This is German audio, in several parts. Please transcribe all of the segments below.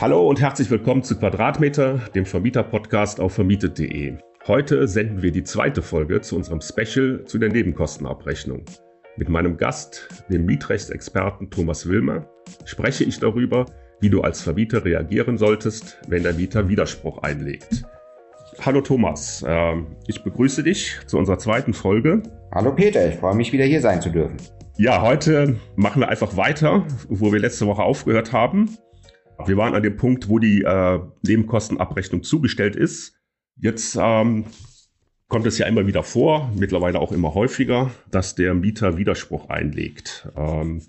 Hallo und herzlich willkommen zu Quadratmeter, dem Vermieter-Podcast auf vermietet.de. Heute senden wir die zweite Folge zu unserem Special zu der Nebenkostenabrechnung. Mit meinem Gast, dem Mietrechtsexperten Thomas Wilmer, spreche ich darüber, wie du als Vermieter reagieren solltest, wenn der Mieter Widerspruch einlegt. Hallo Thomas, äh, ich begrüße dich zu unserer zweiten Folge. Hallo Peter, ich freue mich wieder hier sein zu dürfen. Ja, heute machen wir einfach weiter, wo wir letzte Woche aufgehört haben. Wir waren an dem Punkt, wo die äh, Nebenkostenabrechnung zugestellt ist. Jetzt ähm, kommt es ja immer wieder vor, mittlerweile auch immer häufiger, dass der Mieter Widerspruch einlegt. Ähm,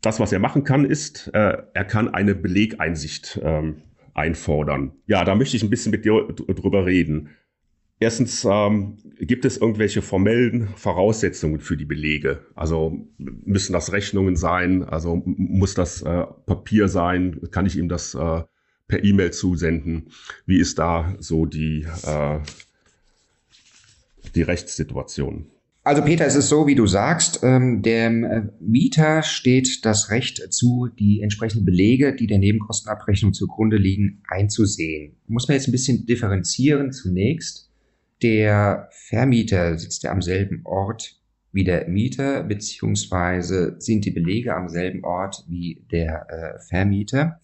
das, was er machen kann, ist, äh, er kann eine Belegeinsicht ähm, einfordern. Ja, da möchte ich ein bisschen mit dir drüber reden. Erstens, ähm, gibt es irgendwelche formellen Voraussetzungen für die Belege? Also müssen das Rechnungen sein? Also muss das äh, Papier sein? Kann ich ihm das äh, per E-Mail zusenden? Wie ist da so die, äh, die Rechtssituation? Also Peter, es ist so, wie du sagst, ähm, dem äh, Mieter steht das Recht zu, die entsprechenden Belege, die der Nebenkostenabrechnung zugrunde liegen, einzusehen. Muss man jetzt ein bisschen differenzieren zunächst. Der Vermieter sitzt ja am selben Ort wie der Mieter, beziehungsweise sind die Belege am selben Ort wie der äh, Vermieter.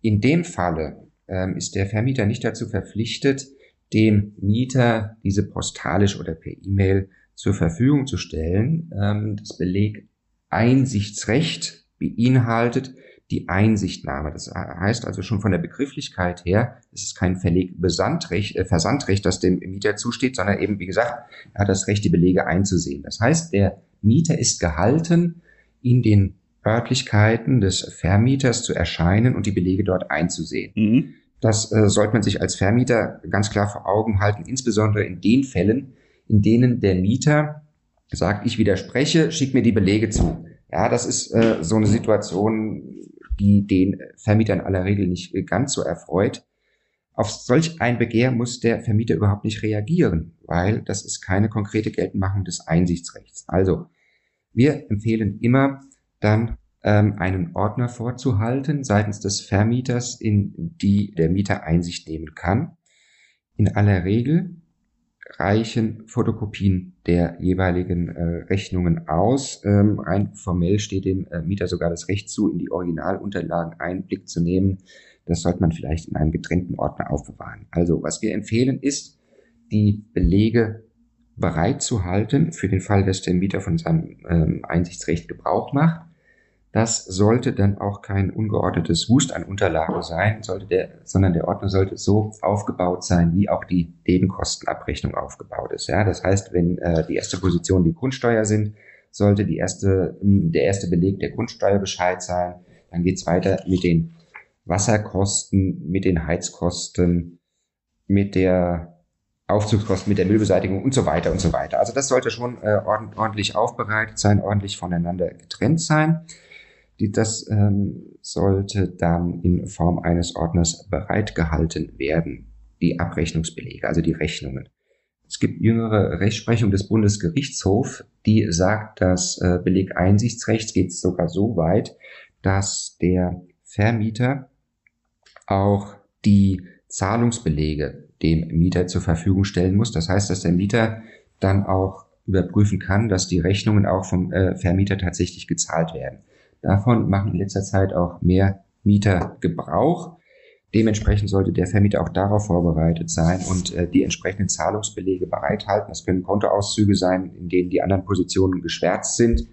In dem Falle ähm, ist der Vermieter nicht dazu verpflichtet, dem Mieter diese postalisch oder per E-Mail zur Verfügung zu stellen. Ähm, das Beleg-Einsichtsrecht beinhaltet die Einsichtnahme. Das heißt also schon von der Begrifflichkeit her, es ist kein Versandrecht, äh, Versandrecht, das dem Mieter zusteht, sondern eben, wie gesagt, er hat das Recht, die Belege einzusehen. Das heißt, der Mieter ist gehalten, in den Örtlichkeiten des Vermieters zu erscheinen und die Belege dort einzusehen. Mhm. Das äh, sollte man sich als Vermieter ganz klar vor Augen halten, insbesondere in den Fällen, in denen der Mieter sagt, ich widerspreche, schick mir die Belege zu. Ja, das ist äh, so eine Situation, die den Vermieter in aller Regel nicht ganz so erfreut. Auf solch ein Begehr muss der Vermieter überhaupt nicht reagieren, weil das ist keine konkrete Geltendmachung des Einsichtsrechts. Also, wir empfehlen immer dann ähm, einen Ordner vorzuhalten seitens des Vermieters, in die der Mieter Einsicht nehmen kann. In aller Regel reichen Fotokopien der jeweiligen äh, Rechnungen aus. Ähm, rein formell steht dem äh, Mieter sogar das Recht zu, in die Originalunterlagen Einblick zu nehmen. Das sollte man vielleicht in einem getrennten Ordner aufbewahren. Also, was wir empfehlen ist, die Belege bereit zu halten für den Fall, dass der Mieter von seinem ähm, Einsichtsrecht Gebrauch macht das sollte dann auch kein ungeordnetes Wust an Unterlagen sein, sollte der, sondern der Ordner sollte so aufgebaut sein, wie auch die Nebenkostenabrechnung aufgebaut ist. Ja, das heißt, wenn äh, die erste Position die Grundsteuer sind, sollte die erste, der erste Beleg der Grundsteuerbescheid sein. Dann geht's weiter mit den Wasserkosten, mit den Heizkosten, mit der Aufzugskosten, mit der Müllbeseitigung und so weiter und so weiter. Also das sollte schon äh, ordentlich aufbereitet sein, ordentlich voneinander getrennt sein. Die, das ähm, sollte dann in Form eines Ordners bereitgehalten werden, die Abrechnungsbelege, also die Rechnungen. Es gibt jüngere Rechtsprechung des Bundesgerichtshofs, die sagt, das äh, Belegeinsichtsrecht geht sogar so weit, dass der Vermieter auch die Zahlungsbelege dem Mieter zur Verfügung stellen muss. Das heißt, dass der Mieter dann auch überprüfen kann, dass die Rechnungen auch vom äh, Vermieter tatsächlich gezahlt werden. Davon machen in letzter Zeit auch mehr Mieter Gebrauch. Dementsprechend sollte der Vermieter auch darauf vorbereitet sein und äh, die entsprechenden Zahlungsbelege bereithalten. Das können Kontoauszüge sein, in denen die anderen Positionen geschwärzt sind.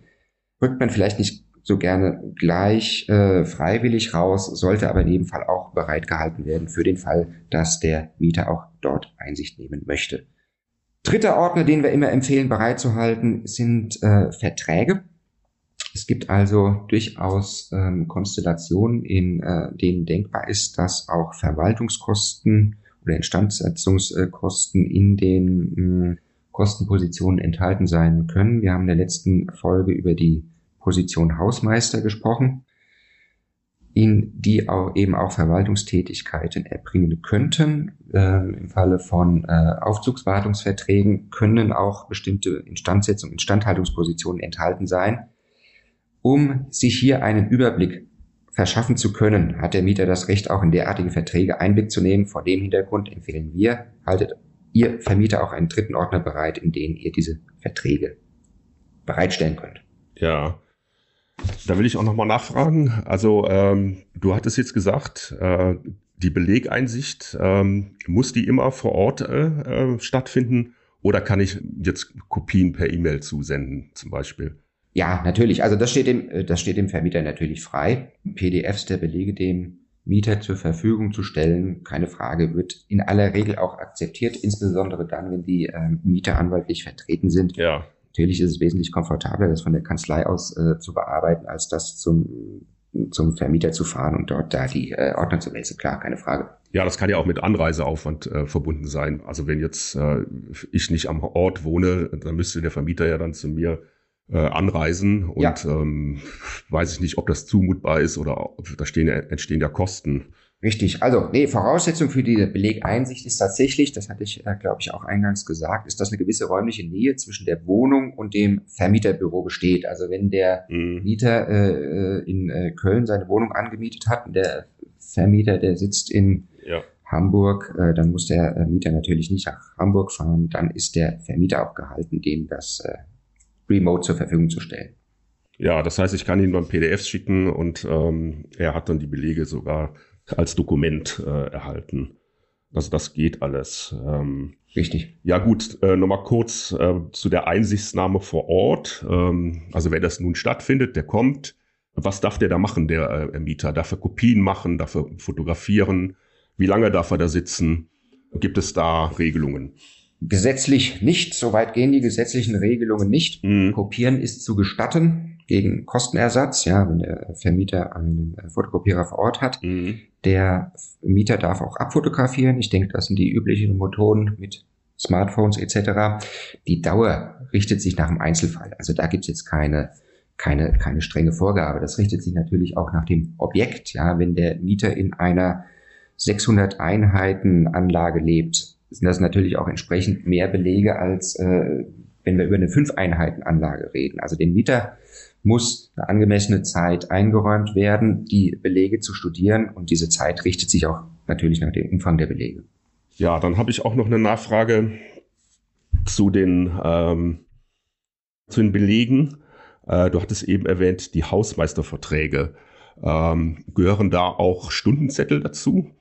Rückt man vielleicht nicht so gerne gleich äh, freiwillig raus, sollte aber in jedem Fall auch bereitgehalten werden für den Fall, dass der Mieter auch dort Einsicht nehmen möchte. Dritter Ordner, den wir immer empfehlen bereitzuhalten, sind äh, Verträge. Es gibt also durchaus ähm, Konstellationen, in äh, denen denkbar ist, dass auch Verwaltungskosten oder Instandsetzungskosten in den mh, Kostenpositionen enthalten sein können. Wir haben in der letzten Folge über die Position Hausmeister gesprochen, in die auch eben auch Verwaltungstätigkeiten erbringen könnten. Ähm, Im Falle von äh, Aufzugswartungsverträgen können auch bestimmte Instandsetzungen, Instandhaltungspositionen enthalten sein um sich hier einen Überblick verschaffen zu können, hat der Mieter das Recht, auch in derartige Verträge Einblick zu nehmen. Vor dem Hintergrund empfehlen wir, haltet ihr Vermieter auch einen dritten Ordner bereit, in den ihr diese Verträge bereitstellen könnt. Ja, da will ich auch nochmal nachfragen. Also ähm, du hattest jetzt gesagt, äh, die Belegeinsicht, ähm, muss die immer vor Ort äh, äh, stattfinden oder kann ich jetzt Kopien per E-Mail zusenden zum Beispiel? Ja, natürlich. Also das steht dem, äh, das steht dem Vermieter natürlich frei. PDFs der Belege dem Mieter zur Verfügung zu stellen, keine Frage, wird in aller Regel auch akzeptiert, insbesondere dann, wenn die äh, Mieter anwaltlich vertreten sind. Ja. Natürlich ist es wesentlich komfortabler, das von der Kanzlei aus äh, zu bearbeiten, als das zum, zum Vermieter zu fahren und dort da die äh, Ordner zu wälzen. Klar, keine Frage. Ja, das kann ja auch mit Anreiseaufwand äh, verbunden sein. Also wenn jetzt äh, ich nicht am Ort wohne, dann müsste der Vermieter ja dann zu mir äh, anreisen und ja. ähm, weiß ich nicht, ob das zumutbar ist oder da stehen, entstehen ja Kosten. Richtig. Also, nee, Voraussetzung für diese Belegeinsicht ist tatsächlich, das hatte ich, äh, glaube ich, auch eingangs gesagt, ist, dass eine gewisse räumliche Nähe zwischen der Wohnung und dem Vermieterbüro besteht. Also wenn der mhm. Mieter äh, in äh, Köln seine Wohnung angemietet hat und der Vermieter, der sitzt in ja. Hamburg, äh, dann muss der äh, Mieter natürlich nicht nach Hamburg fahren, dann ist der Vermieter auch gehalten, dem das äh, remote zur Verfügung zu stellen. Ja, das heißt, ich kann ihm dann PDFs schicken und ähm, er hat dann die Belege sogar als Dokument äh, erhalten. Also das geht alles. Ähm, Richtig. Ja gut, äh, nochmal kurz äh, zu der Einsichtsnahme vor Ort. Ähm, also wenn das nun stattfindet, der kommt, was darf der da machen, der äh, Mieter? Darf er Kopien machen, darf er fotografieren? Wie lange darf er da sitzen? Gibt es da Regelungen? Gesetzlich nicht, soweit gehen die gesetzlichen Regelungen nicht. Mhm. Kopieren ist zu gestatten gegen Kostenersatz, ja, wenn der Vermieter einen Fotokopierer vor Ort hat. Mhm. Der Mieter darf auch abfotografieren. Ich denke, das sind die üblichen Methoden mit Smartphones etc. Die Dauer richtet sich nach dem Einzelfall. Also da gibt's jetzt keine, keine, keine strenge Vorgabe. Das richtet sich natürlich auch nach dem Objekt. Ja, wenn der Mieter in einer 600 Einheiten Anlage lebt, sind das natürlich auch entsprechend mehr Belege als äh, wenn wir über eine Fünf-Einheiten-Anlage reden. Also dem Mieter muss eine angemessene Zeit eingeräumt werden, die Belege zu studieren. Und diese Zeit richtet sich auch natürlich nach dem Umfang der Belege. Ja, dann habe ich auch noch eine Nachfrage zu den, ähm, zu den Belegen. Äh, du hattest eben erwähnt, die Hausmeisterverträge. Ähm, gehören da auch Stundenzettel dazu?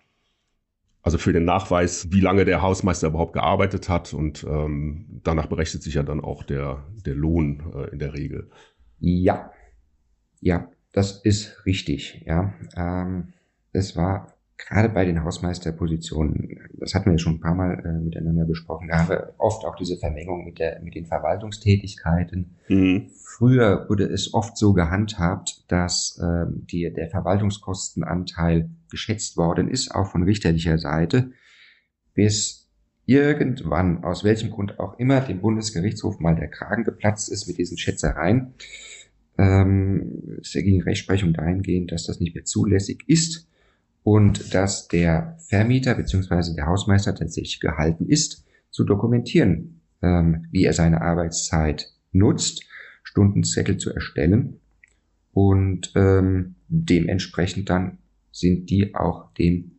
Also für den Nachweis, wie lange der Hausmeister überhaupt gearbeitet hat und ähm, danach berechnet sich ja dann auch der, der Lohn äh, in der Regel. Ja, ja, das ist richtig. Ja, ähm, es war gerade bei den Hausmeisterpositionen, das hatten wir schon ein paar Mal äh, miteinander besprochen, da haben wir oft auch diese Vermengung mit, der, mit den Verwaltungstätigkeiten. Mhm. Früher wurde es oft so gehandhabt, dass äh, die, der Verwaltungskostenanteil geschätzt worden ist, auch von richterlicher Seite, bis irgendwann, aus welchem Grund auch immer, dem Bundesgerichtshof mal der Kragen geplatzt ist mit diesen Schätzereien. Ähm, es ging Rechtsprechung dahingehend, dass das nicht mehr zulässig ist und dass der Vermieter bzw. der Hausmeister tatsächlich gehalten ist, zu dokumentieren, ähm, wie er seine Arbeitszeit nutzt, Stundenzettel zu erstellen und ähm, dementsprechend dann sind die auch dem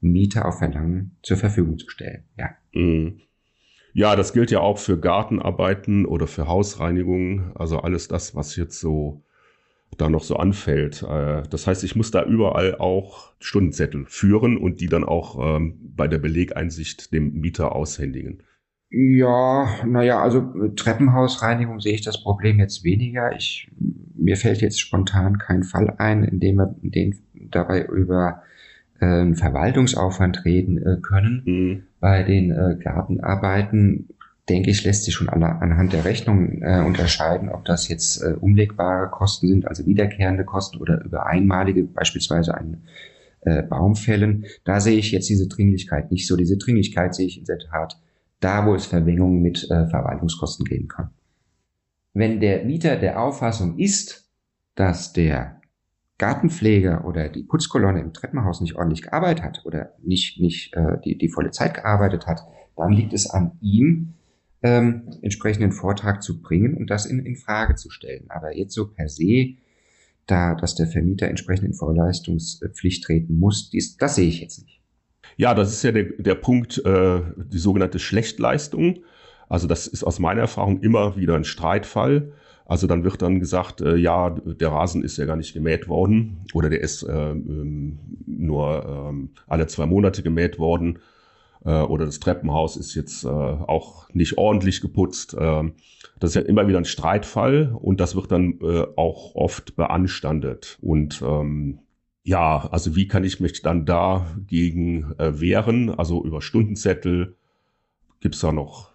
Mieter auf Verlangen zur Verfügung zu stellen. Ja. Mhm. Ja, das gilt ja auch für Gartenarbeiten oder für Hausreinigungen, also alles das, was jetzt so da noch so anfällt. Äh, das heißt, ich muss da überall auch Stundenzettel führen und die dann auch ähm, bei der Belegeinsicht dem Mieter aushändigen. Ja, naja, also Treppenhausreinigung sehe ich das Problem jetzt weniger. Ich, mir fällt jetzt spontan kein Fall ein, in dem wir den dabei über äh, Verwaltungsaufwand reden äh, können. Mhm. Bei den äh, Gartenarbeiten denke ich, lässt sich schon anhand der Rechnung äh, unterscheiden, ob das jetzt äh, umlegbare Kosten sind, also wiederkehrende Kosten oder über einmalige, beispielsweise einen äh, Baum fällen. Da sehe ich jetzt diese Dringlichkeit nicht so. Diese Dringlichkeit sehe ich in der Tat da, wo es Verwängungen mit äh, Verwaltungskosten geben kann. Wenn der Mieter der Auffassung ist, dass der Gartenpfleger oder die Putzkolonne im Treppenhaus nicht ordentlich gearbeitet hat oder nicht, nicht äh, die, die volle Zeit gearbeitet hat, dann liegt es an ihm, ähm, entsprechenden Vortrag zu bringen und das in, in Frage zu stellen. Aber jetzt so per se da, dass der Vermieter entsprechend in Vorleistungspflicht treten muss, dies, das sehe ich jetzt nicht. Ja, das ist ja der, der Punkt, äh, die sogenannte Schlechtleistung. Also das ist aus meiner Erfahrung immer wieder ein Streitfall. Also dann wird dann gesagt, äh, ja, der Rasen ist ja gar nicht gemäht worden oder der ist äh, ähm, nur ähm, alle zwei Monate gemäht worden äh, oder das Treppenhaus ist jetzt äh, auch nicht ordentlich geputzt. Äh, das ist ja immer wieder ein Streitfall und das wird dann äh, auch oft beanstandet. Und ähm, ja, also wie kann ich mich dann dagegen äh, wehren? Also über Stundenzettel gibt's da noch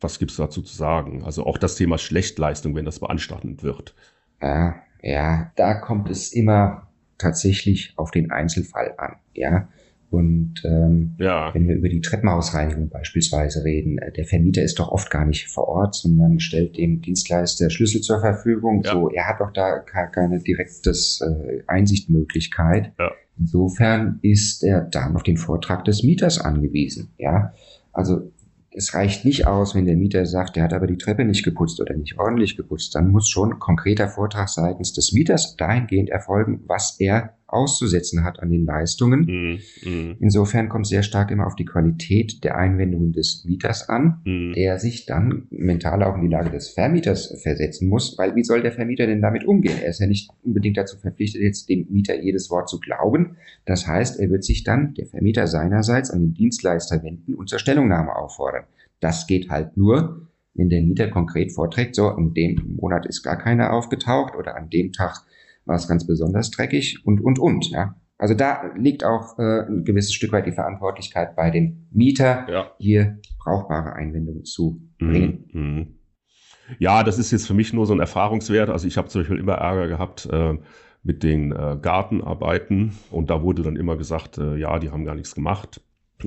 was gibt's dazu zu sagen? Also auch das Thema Schlechtleistung, wenn das beanstandet wird. Ja, ja, da kommt es immer tatsächlich auf den Einzelfall an, ja. Und ähm, ja. wenn wir über die Treppenhausreinigung beispielsweise reden, äh, der Vermieter ist doch oft gar nicht vor Ort, sondern stellt dem Dienstleister Schlüssel zur Verfügung. Ja. So, er hat doch da keine direktes äh, Einsichtmöglichkeit. Ja. Insofern ist er dann auf den Vortrag des Mieters angewiesen. Ja, also es reicht nicht aus, wenn der Mieter sagt, der hat aber die Treppe nicht geputzt oder nicht ordentlich geputzt. Dann muss schon konkreter Vortrag seitens des Mieters dahingehend erfolgen, was er auszusetzen hat an den Leistungen. Mhm. mhm. Insofern kommt sehr stark immer auf die Qualität der Einwendungen des Mieters an, mhm. der sich dann mental auch in die Lage des Vermieters versetzen muss, weil wie soll der Vermieter denn damit umgehen? Er ist ja nicht unbedingt dazu verpflichtet, jetzt dem Mieter jedes Wort zu glauben. Das heißt, er wird sich dann, der Vermieter seinerseits, an den Dienstleister wenden und zur Stellungnahme auffordern. Das geht halt nur, wenn der Mieter konkret vorträgt, so, in dem Monat ist gar keiner aufgetaucht oder an dem Tag war es ganz besonders dreckig und, und, und. Ja. Also da liegt auch äh, ein gewisses Stück weit die Verantwortlichkeit bei dem Mieter, ja. hier brauchbare Einwendungen zu bringen. Mhm. mhm. Ja, das ist jetzt für mich nur so ein Erfahrungswert. Also ich habe zum Beispiel immer Ärger gehabt äh, mit den äh, Gartenarbeiten und da wurde dann immer gesagt, äh, ja, die haben gar nichts gemacht.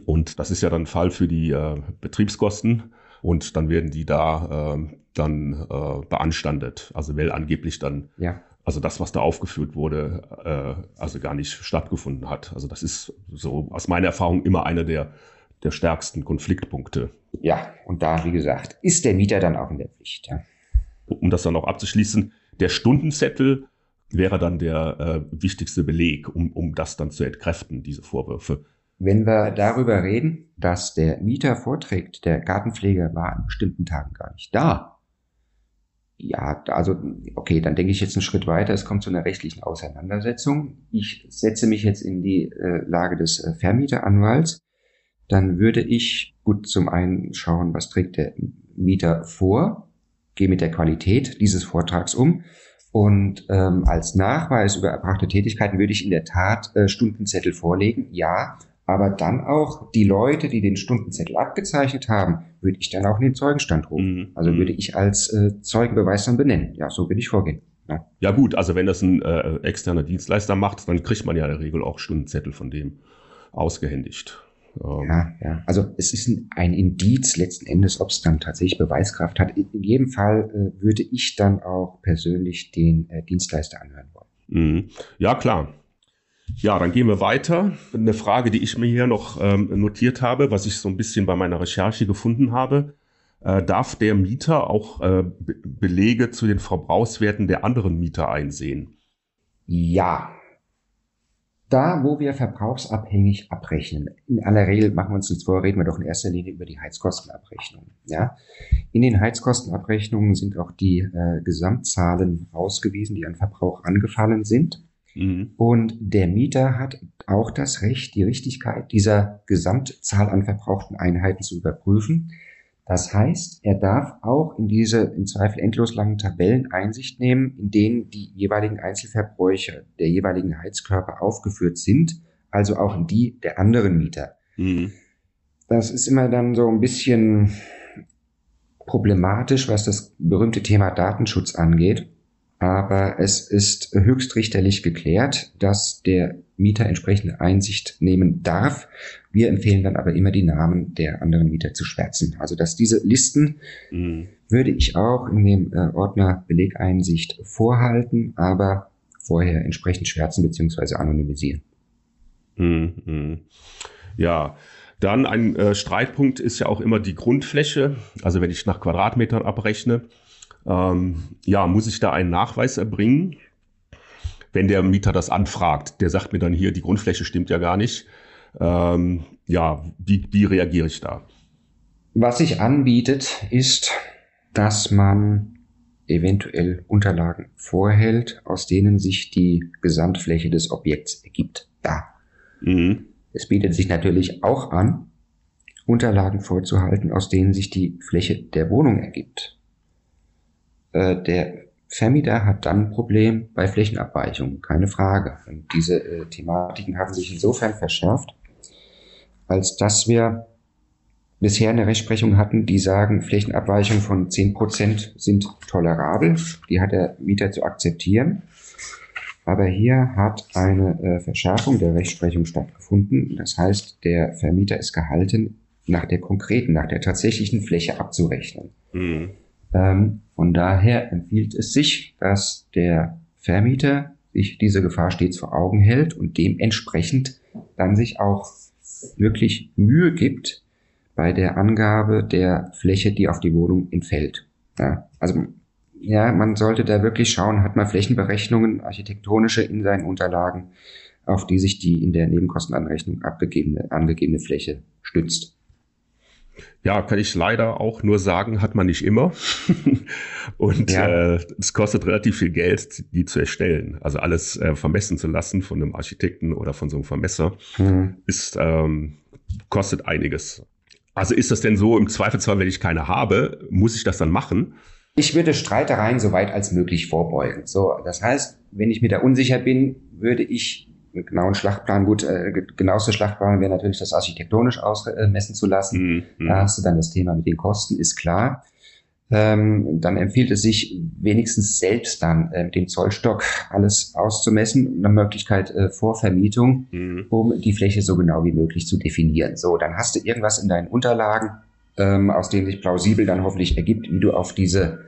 Und das ist ja dann ein Fall für die äh, Betriebskosten und dann werden die da äh, dann äh, beanstandet. Also weil angeblich dann ja also das, was da aufgeführt wurde, äh, also gar nicht stattgefunden hat. Also das ist so aus meiner Erfahrung immer einer der, der stärksten Konfliktpunkte. Ja, und da, wie gesagt, ist der Mieter dann auch in der Pflicht. Ja. Um das dann auch abzuschließen, der Stundenzettel wäre dann der äh, wichtigste Beleg, um, um das dann zu entkräften, diese Vorwürfe. Wenn wir darüber reden, dass der Mieter vorträgt, der Gartenpfleger war an bestimmten Tagen gar nicht da, ja, also okay, dann denke ich jetzt einen Schritt weiter. Es kommt zu einer rechtlichen Auseinandersetzung. Ich setze mich jetzt in die äh, Lage des äh, Vermieteranwalts. Dann würde ich gut zum einen schauen, was trägt der Mieter vor, gehe mit der Qualität dieses Vortrags um und ähm, als Nachweis über erbrachte Tätigkeiten würde ich in der Tat äh, Stundenzettel vorlegen. Ja, aber dann auch die Leute, die den Stundenzettel abgezeichnet haben, würde ich dann auch in den Zeugenstand rufen. Mhm. Also würde ich als äh, Zeugenbeweis dann benennen. Ja, so würde ich vorgehen. Ja. ja gut, also wenn das ein äh, externer Dienstleister macht, dann kriegt man ja in der Regel auch Stundenzettel von dem ausgehändigt. Ähm. Ja, ja. Also es ist ein, ein Indiz letzten Endes, ob es dann tatsächlich Beweiskraft hat. In, in jedem Fall äh, würde ich dann auch persönlich den äh, Dienstleister anhören wollen. Mhm. Ja, klar. Ja, dann gehen wir weiter. Eine Frage, die ich mir hier noch ähm, notiert habe, was ich so ein bisschen bei meiner Recherche gefunden habe. Äh, darf der Mieter auch äh, Belege zu den Verbrauchswerten der anderen Mieter einsehen? Ja. Da, wo wir verbrauchsabhängig abrechnen, in aller Regel machen wir uns nichts vor, reden wir doch in erster Linie über die Heizkostenabrechnung. Ja? In den Heizkostenabrechnungen sind auch die äh, Gesamtzahlen ausgewiesen, die an Verbrauch angefallen sind. Mhm. Und der Mieter hat auch das Recht, die Richtigkeit dieser Gesamtzahl an verbrauchten Einheiten zu überprüfen. Das heißt, er darf auch in diese im Zweifel endlos langen Tabellen Einsicht nehmen, in denen die jeweiligen Einzelverbräuche der jeweiligen Heizkörper aufgeführt sind, also auch in die der anderen Mieter. Mhm. Das ist immer dann so ein bisschen problematisch, was das berühmte Thema Datenschutz angeht aber es ist höchstrichterlich geklärt, dass der Mieter entsprechende Einsicht nehmen darf. Wir empfehlen dann aber immer die Namen der anderen Mieter zu schwärzen. Also dass diese Listen mhm. würde ich auch in dem äh, Ordner Belegeinsicht vorhalten, aber vorher entsprechend schwärzen bzw. anonymisieren. Mhm. Ja, dann ein äh, Streitpunkt ist ja auch immer die Grundfläche. Also wenn ich nach Quadratmetern abrechne, ähm, ja, muss ich da einen Nachweis erbringen? wenn der Mieter das anfragt, der sagt mir dann hier, die Grundfläche stimmt ja gar nicht. Ähm, ja, wie, wie reagiere ich da? Was sich anbietet, ist, dass man eventuell Unterlagen vorhält, aus denen sich die Gesamtfläche des Objekts ergibt. Da. Mhm. Es bietet sich natürlich auch an, Unterlagen vorzuhalten, aus denen sich die Fläche der Wohnung ergibt. Äh, der Vermieter hat dann ein Problem bei Flächenabweichungen, keine Frage. Und diese äh, Thematiken haben sich insofern verschärft, als dass wir bisher eine Rechtsprechung hatten, die sagen, Flächenabweichungen von 10% sind tolerabel. Die hat der Mieter zu akzeptieren. Aber hier hat eine äh, Verschärfung der Rechtsprechung stattgefunden. Das heißt, der Vermieter ist gehalten, nach der konkreten, nach der tatsächlichen Fläche abzurechnen. Mhm. Ähm, von daher empfiehlt es sich, dass der Vermieter sich diese Gefahr stets vor Augen hält und dementsprechend dann sich auch wirklich Mühe gibt bei der Angabe der Fläche, die auf die Wohnung entfällt. Ja, also ja, man sollte da wirklich schauen, hat man Flächenberechnungen, architektonische in seinen Unterlagen, auf die sich die in der Nebenkostenanrechnung abgegebene, angegebene Fläche stützt. Ja, kann ich leider auch nur sagen, hat man nicht immer. und ja. äh, es kostet relativ viel Geld, die zu erstellen. Also alles äh, vermessen zu lassen von einem Architekten oder von so einem Vermesser mhm. ist ähm, kostet einiges. Also ist das denn so im Zweifelsfall, wenn ich keine habe, muss ich das dann machen? Ich würde Streitereien so weit als möglich vorbeugen. So, das heißt, wenn ich mir da unsicher bin, würde ich genauen Schlachtplan, gut, äh, genaueste Schlachtplan wäre natürlich das architektonisch ausmessen zu lassen. Mhm, mhm. Da hast du dann das Thema mit den Kosten, ist klar. Ähm, dann empfiehlt es sich wenigstens selbst dann äh, mit dem Zollstock alles auszumessen, eine Möglichkeit äh, vor Vermietung, mhm. um die Fläche so genau wie möglich zu definieren. So, dann hast du irgendwas in deinen Unterlagen, ähm, aus dem sich plausibel dann hoffentlich ergibt, wie du auf diese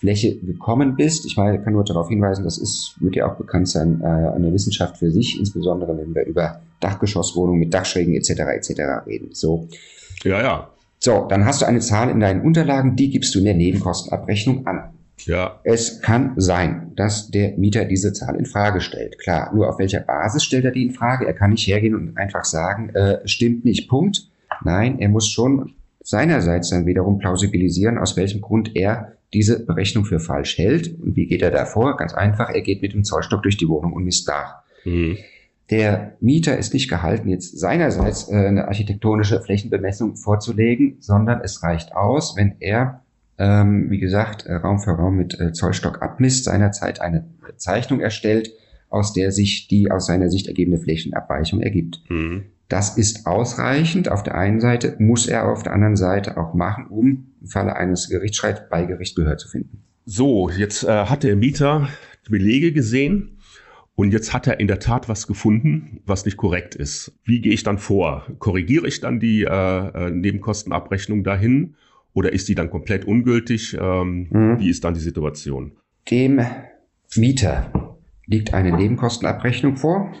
Fläche gekommen bist. Ich meine, kann nur darauf hinweisen, das ist, wird ja auch bekannt sein, äh, eine Wissenschaft für sich, insbesondere wenn wir über Dachgeschosswohnungen mit Dachschrägen etc. etc. reden. So. Ja, ja. So, dann hast du eine Zahl in deinen Unterlagen, die gibst du in der Nebenkostenabrechnung an. Ja. Es kann sein, dass der Mieter diese Zahl in Frage stellt. Klar, nur auf welcher Basis stellt er die in Frage? Er kann nicht hergehen und einfach sagen, äh, stimmt nicht, Punkt. Nein, er muss schon seinerseits dann wiederum plausibilisieren, aus welchem Grund er diese Berechnung für falsch hält. Und wie geht er da vor? Ganz einfach, er geht mit dem Zollstock durch die Wohnung und misst nach. Mhm. Der Mieter ist nicht gehalten, jetzt seinerseits äh, eine architektonische Flächenbemessung vorzulegen, sondern es reicht aus, wenn er, ähm, wie gesagt, äh, Raum für Raum mit äh, Zollstock abmisst, seinerzeit eine Zeichnung erstellt, aus der sich die aus seiner Sicht ergebende Flächenabweichung ergibt. Mhm. Das ist ausreichend. Auf der einen Seite muss er auf der anderen Seite auch machen, um Falle eines Gerichtsstreits bei Gericht Gehör zu finden. So, jetzt äh, hat der Mieter Belege gesehen und jetzt hat er in der Tat was gefunden, was nicht korrekt ist. Wie gehe ich dann vor? Korrigiere ich dann die äh, äh Nebenkostenabrechnung dahin oder ist die dann komplett ungültig? Ähm, mhm. Wie ist dann die Situation? Dem Mieter liegt eine Nebenkostenabrechnung vor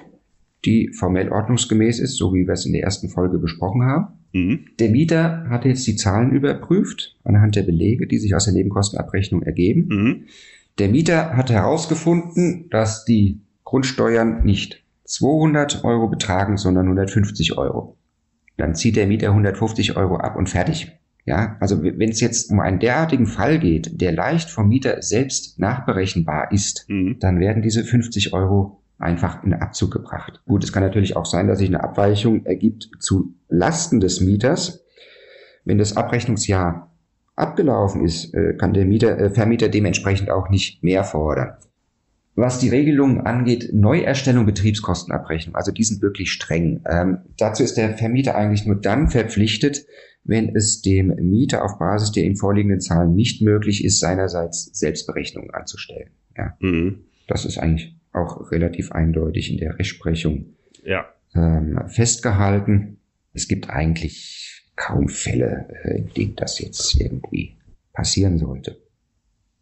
die formell ordnungsgemäß ist, so wie wir es in der ersten Folge besprochen haben. Mhm. Der Mieter hat jetzt die Zahlen überprüft anhand der Belege, die sich aus der Nebenkostenabrechnung ergeben. Mhm. Der Mieter hat herausgefunden, dass die Grundsteuern nicht 200 Euro betragen, sondern 150 Euro. Dann zieht der Mieter 150 Euro ab und fertig. Ja, also wenn es jetzt um einen derartigen Fall geht, der leicht vom Mieter selbst nachberechenbar ist, mhm. dann werden diese 50 Euro einfach in Abzug gebracht. Gut, es kann natürlich auch sein, dass sich eine Abweichung ergibt zu Lasten des Mieters. Wenn das Abrechnungsjahr abgelaufen ist, äh, kann der Mieter, äh, Vermieter dementsprechend auch nicht mehr fordern. Was die Regelungen angeht, Neuerstellung Betriebskostenabrechnung, also die sind wirklich streng. Ähm, dazu ist der Vermieter eigentlich nur dann verpflichtet, wenn es dem Mieter auf Basis der ihm vorliegenden Zahlen nicht möglich ist, seinerseits Selbstberechnungen anzustellen. Ja. Mhm. Das ist eigentlich auch relativ eindeutig in der Rechtsprechung ja. ähm, festgehalten. Es gibt eigentlich kaum Fälle, äh, in denen das jetzt irgendwie passieren sollte.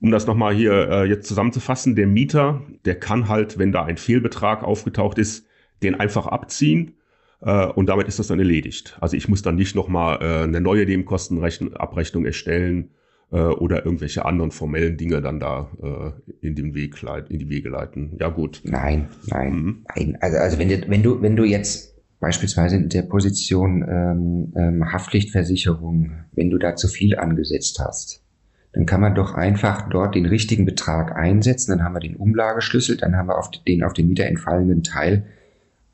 Um das nochmal hier äh, jetzt zusammenzufassen, der Mieter, der kann halt, wenn da ein Fehlbetrag aufgetaucht ist, den einfach abziehen äh, und damit ist das dann erledigt. Also ich muss dann nicht nochmal äh, eine neue Nebenkostenabrechnung erstellen äh, oder irgendwelche anderen formellen Dinge dann da äh, in den Weg in die Wege leiten. Ja gut. Nein, nein, mhm. nein. Also, also wenn du, wenn du, wenn du jetzt beispielsweise in der Position ähm, ähm, Haftpflichtversicherung, wenn du da zu viel angesetzt hast, dann kann man doch einfach dort den richtigen Betrag einsetzen, dann haben wir den Umlageschlüssel, dann haben wir auf den auf den Mieter entfallenden Teil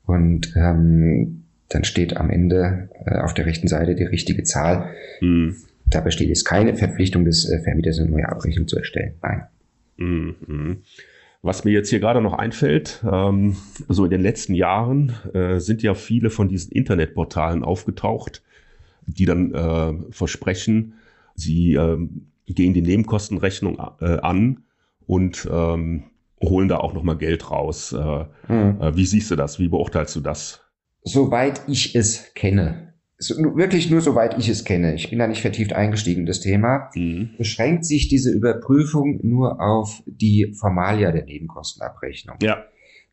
und ähm, dann steht am Ende äh, auf der rechten Seite die richtige Zahl. Mhm. Da besteht jetzt keine Verpflichtung des äh, Vermieters, eine neue Abrechnung zu erstellen. Nein. Mhm. Was mir jetzt hier gerade noch einfällt, ähm, so in den letzten Jahren äh, sind ja viele von diesen Internetportalen aufgetaucht, die dann äh, versprechen, sie äh, gehen die Nebenkostenrechnung äh, an und ähm, holen da auch nochmal Geld raus. Äh, mhm. Äh, wie siehst du das? Wie beurteilst du das? Soweit ich es kenne, wirklich nur soweit ich es kenne, ich bin da nicht vertieft eingestiegen in das Thema, mhm. beschränkt sich diese Überprüfung nur auf die Formalia der Nebenkostenabrechnung. Ja.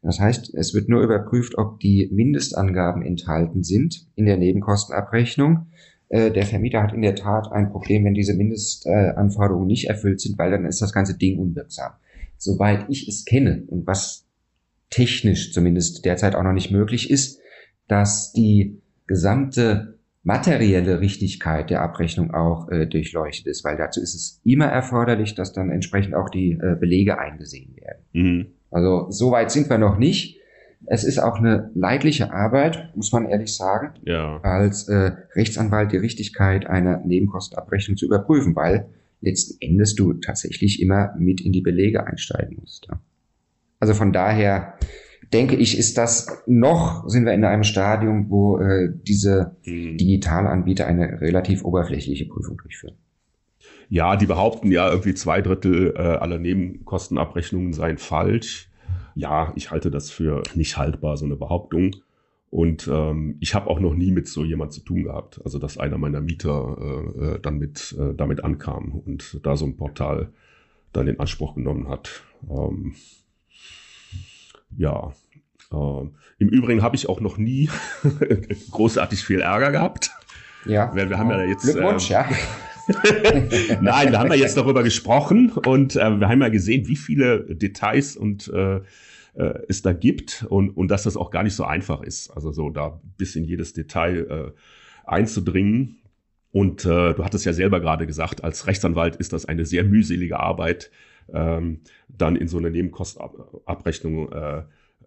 Das heißt, es wird nur überprüft, ob die Mindestangaben enthalten sind in der Nebenkostenabrechnung. Äh, der Vermieter hat in der Tat ein Problem, wenn diese Mindestanforderungen nicht erfüllt sind, weil dann ist das ganze Ding unwirksam. Soweit ich es kenne und was technisch zumindest derzeit auch noch nicht möglich ist, dass die gesamte materielle Richtigkeit der Abrechnung auch äh, durchleuchtet ist, weil dazu ist es immer erforderlich, dass dann entsprechend auch die äh, Belege eingesehen werden. Mhm. Also so weit sind wir noch nicht. Es ist auch eine leidliche Arbeit, muss man ehrlich sagen, ja. als äh, Rechtsanwalt die Richtigkeit einer Nebenkostenabrechnung zu überprüfen, weil letzten Endes du tatsächlich immer mit in die Belege einsteigen musst. Ja. Also von daher denke ich, ist das noch, sind wir in einem Stadium, wo äh, diese mhm. Digitalanbieter eine relativ oberflächliche Prüfung durchführen. Ja, die behaupten ja irgendwie zwei Drittel äh, aller Nebenkostenabrechnungen seien falsch. Ja, ich halte das für nicht haltbar, so eine Behauptung. Und ähm, ich habe auch noch nie mit so jemand zu tun gehabt. Also dass einer meiner Mieter äh, äh dann mit, äh, damit ankam und da so ein Portal dann in Anspruch genommen hat. Ähm, ja. Äh, Im Übrigen habe ich auch noch nie großartig viel Ärger gehabt. Ja. Weil wir haben ja jetzt. Glückwunsch, äh, ja. Nein, wir haben ja jetzt darüber gesprochen und äh, wir haben ja gesehen, wie viele Details und äh, äh, es da gibt und, und dass das auch gar nicht so einfach ist. Also so da bis in jedes Detail äh, einzudringen. Und äh, du hattest ja selber gerade gesagt, als Rechtsanwalt ist das eine sehr mühselige Arbeit, ähm, dann in so eine Nebenkostenabrechnung äh,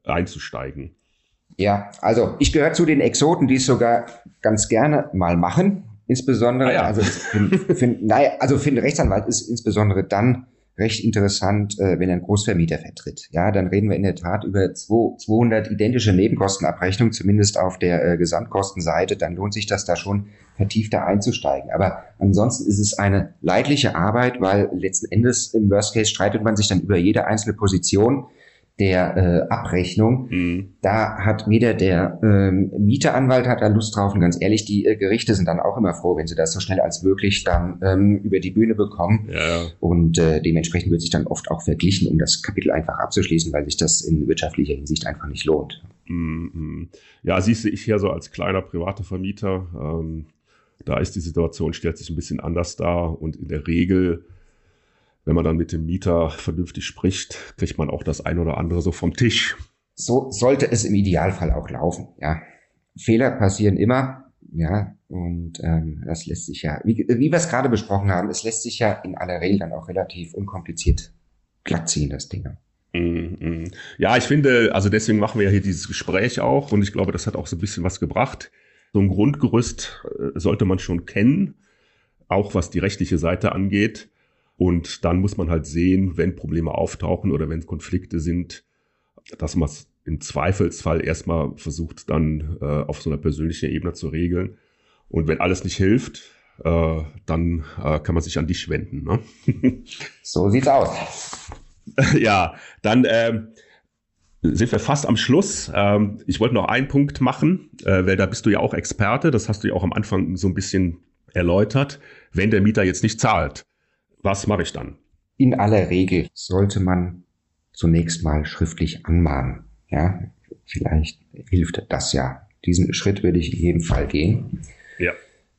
einzusteigen. Ja, also ich gehöre zu den Exoten, die es sogar ganz gerne mal machen. Insbesondere, ah, ja. also find, find, naja, also finde Rechtsanwalt ist insbesondere dann recht interessant, äh, wenn er einen Großvermieter vertritt. Ja, dann reden wir in der Tat über 200 identische Nebenkostenabrechnungen, zumindest auf der äh, Gesamtkostenseite. Dann lohnt sich das da schon vertiefter einzusteigen. Aber ansonsten ist es eine leidliche Arbeit, weil letzten Endes im Worst Case streitet man sich dann über jede einzelne Position der äh, Abrechnung. Mhm. Da hat weder der ähm, Mieteranwalt hat da Lust drauf und ganz ehrlich, die äh, Gerichte sind dann auch immer froh, wenn sie das so schnell als möglich dann ähm, über die Bühne bekommen. Ja. Und äh, dementsprechend wird sich dann oft auch verglichen, um das Kapitel einfach abzuschließen, weil sich das in wirtschaftlicher Hinsicht einfach nicht lohnt. Mhm. Ja, siehst du, ich hier so als kleiner privater Vermieter, ähm, da ist die Situation, stellt sich ein bisschen anders dar und in der Regel wenn man dann mit dem Mieter vernünftig spricht, kriegt man auch das ein oder andere so vom Tisch. So sollte es im Idealfall auch laufen, ja. Fehler passieren immer, ja, und ähm, das lässt sich ja, wie, wie wir es gerade besprochen haben, es lässt sich ja in aller Regel dann auch relativ unkompliziert glatt ziehen, das Ding. Mm. Ja, ich finde, also deswegen machen wir ja hier dieses Gespräch auch und ich glaube, das hat auch so ein bisschen was gebracht. So ein Grundgerüst äh, sollte man schon kennen, auch was die rechtliche Seite angeht. Und dann muss man halt sehen, wenn Probleme auftauchen oder wenn Konflikte sind, dass man es im Zweifelsfall erstmal versucht, dann äh, auf so einer persönlichen Ebene zu regeln. Und wenn alles nicht hilft, äh, dann äh, kann man sich an dich wenden. Ne? so sieht's aus. ja, dann ähm, sind wir fast am Schluss. Ähm, ich wollte noch einen Punkt machen, äh, weil da bist du ja auch Experte. Das hast du ja auch am Anfang so ein bisschen erläutert. Wenn der Mieter jetzt nicht zahlt, was mache ich dann? In aller Regel sollte man zunächst mal schriftlich anmahnen. Ja, vielleicht hilft das ja. Diesen Schritt würde ich in jedem Fall gehen. Ja.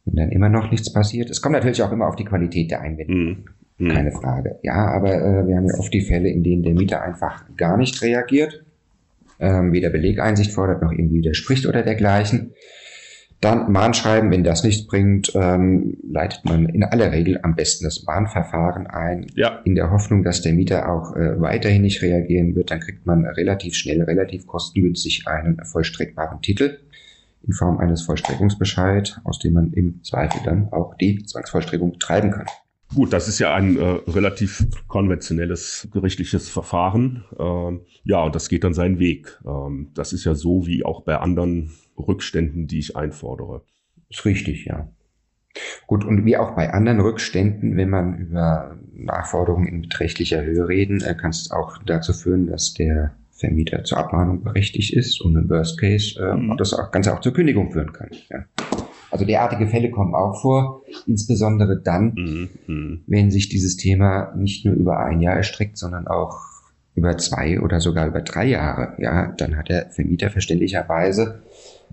Wenn dann immer noch nichts passiert. Es kommt natürlich auch immer auf die Qualität der Einwände. Mhm. Mhm. Keine Frage. Ja, aber äh, wir haben ja oft die Fälle, in denen der Mieter einfach gar nicht reagiert, ähm, weder Belegeinsicht fordert noch irgendwie widerspricht oder dergleichen. Dann Mahnschreiben, wenn das nichts bringt, ähm, leitet man in aller Regel am besten das Mahnverfahren ein, ja. in der Hoffnung, dass der Mieter auch äh, weiterhin nicht reagieren wird. Dann kriegt man relativ schnell, relativ kostengünstig einen vollstreckbaren Titel in Form eines Vollstreckungsbescheid, aus dem man im Zweifel dann auch die Zwangsvollstreckung betreiben kann. Gut, das ist ja ein äh, relativ konventionelles gerichtliches Verfahren. Ähm, ja, und das geht dann seinen Weg. Ähm, das ist ja so wie auch bei anderen Rückständen, die ich einfordere. Ist richtig, ja. Gut, und wie auch bei anderen Rückständen, wenn man über Nachforderungen in beträchtlicher Höhe reden, äh, kann es auch dazu führen, dass der Vermieter zur Abmahnung berechtigt ist und im Worst Case äh, mhm. das auch, Ganze auch zur Kündigung führen kann. Ja. Also derartige Fälle kommen auch vor, insbesondere dann, mhm, wenn sich dieses Thema nicht nur über ein Jahr erstreckt, sondern auch über zwei oder sogar über drei Jahre. Ja, dann hat der Vermieter verständlicherweise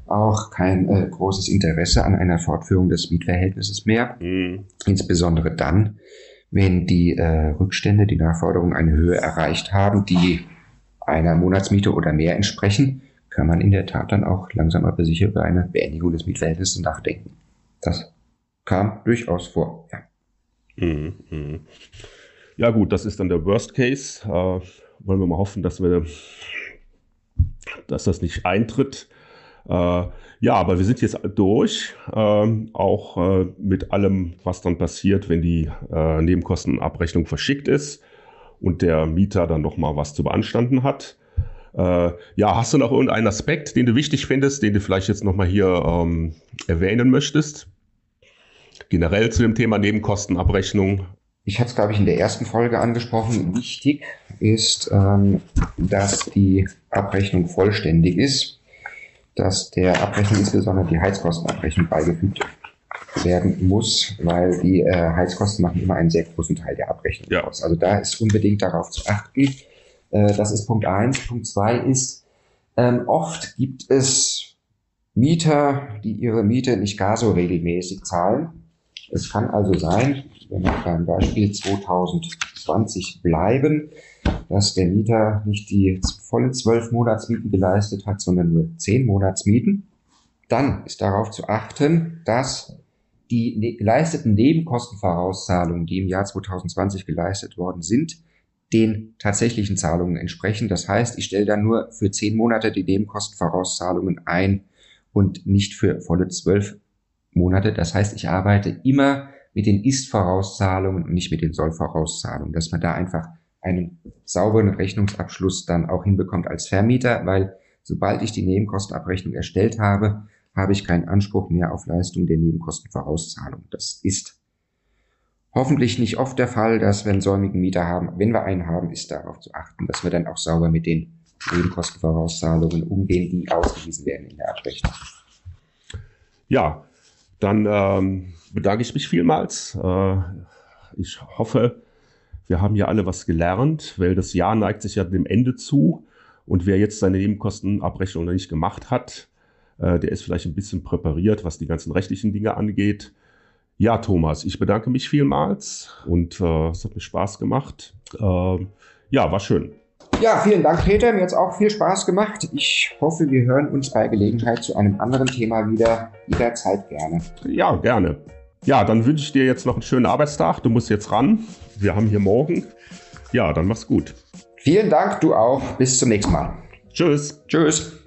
auch kein äh, großes Interesse an einer Fortführung des Mietverhältnisses mehr. Mhm. Insbesondere dann, wenn die äh, Rückstände, die Nachforderungen eine Höhe erreicht haben, die einer Monatsmiete oder mehr entsprechen, kann man in der Tat dann auch langsam aber sicher über eine Beendigung des Mietverhältnisses nachdenken. Das kam durchaus vor. Ja, mhm, mh. ja gut, das ist dann der Worst Case. Äh, wollen wir mal hoffen, dass wir, dass das nicht eintritt. Äh, ja, aber wir sind jetzt durch, äh, auch mit allem, was dann passiert, wenn die äh, Nebenkostenabrechnung verschickt ist und der Mieter dann noch mal was zu beanstanden hat. Äh, ja, hast du noch irgendeinen Aspekt, den du wichtig findest, den du vielleicht jetzt noch mal hier ähm, erwähnen möchtest? Generell zu dem Thema Nebenkostenabrechnung. Ich hatte es, glaube ich, in der ersten Folge angesprochen. Wichtig ist, ähm, dass die Abrechnung vollständig ist, dass der Abrechnung insbesondere die Heizkostenabrechnung beigefügt werden muss, weil die äh, Heizkosten machen immer einen sehr großen Teil der Abrechnung ja. aus. Also da ist unbedingt darauf zu achten. Äh, das ist Punkt eins. Punkt zwei ist, ähm, oft gibt es Mieter, die ihre Miete nicht gar so regelmäßig zahlen. Es kann also sein, wenn wir beim Beispiel 2020 bleiben, dass der Mieter nicht die vollen zwölf Monatsmieten geleistet hat, sondern nur zehn Monatsmieten. Dann ist darauf zu achten, dass die ne-, geleisteten Nebenkostenvorauszahlungen, die im Jahr 2020 geleistet worden sind, den tatsächlichen Zahlungen entsprechen. Das heißt, ich stelle dann nur für zehn Monate die Nebenkostenvorauszahlungen ein und nicht für volle zwölf Monate. Das heißt, ich arbeite immer mit den Ist-Vorauszahlungen und nicht mit den Soll-Vorauszahlungen, dass man da einfach einen sauberen Rechnungsabschluss dann auch hinbekommt als Vermieter, weil sobald ich die Nebenkostenabrechnung erstellt habe, habe ich keinen Anspruch mehr auf Leistung der Nebenkostenvorauszahlung. Das ist hoffentlich nicht oft der Fall, dass wir einen säumigen Mieter haben. Wenn wir einen haben, ist darauf zu achten, dass wir dann auch sauber mit den Nebenkostenvorauszahlungen umgehen, die ausgewiesen werden in der Abrechnung. Ja, dann ähm, bedanke ich mich vielmals. Äh, ich hoffe, wir haben ja alle was gelernt, weil das Jahr neigt sich ja dem Ende zu. Und wer jetzt seine Nebenkostenabrechnung noch nicht gemacht hat, äh, der ist vielleicht ein bisschen präpariert, was die ganzen rechtlichen Dinge angeht. Ja, Thomas, ich bedanke mich vielmals und äh, es hat mir Spaß gemacht. Äh, ja, war schön. Ja, vielen Dank, Peter. Mir hat es auch viel Spaß gemacht. Ich hoffe, wir hören uns bei Gelegenheit zu einem anderen Thema wieder. Jederzeit gerne. Ja, gerne. Ja, dann wünsche ich dir jetzt noch einen schönen Arbeitstag. Du musst jetzt ran. Wir haben hier morgen. Ja, dann mach's gut. Vielen Dank, du auch. Bis zum nächsten Mal. Tschüss. Tschüss.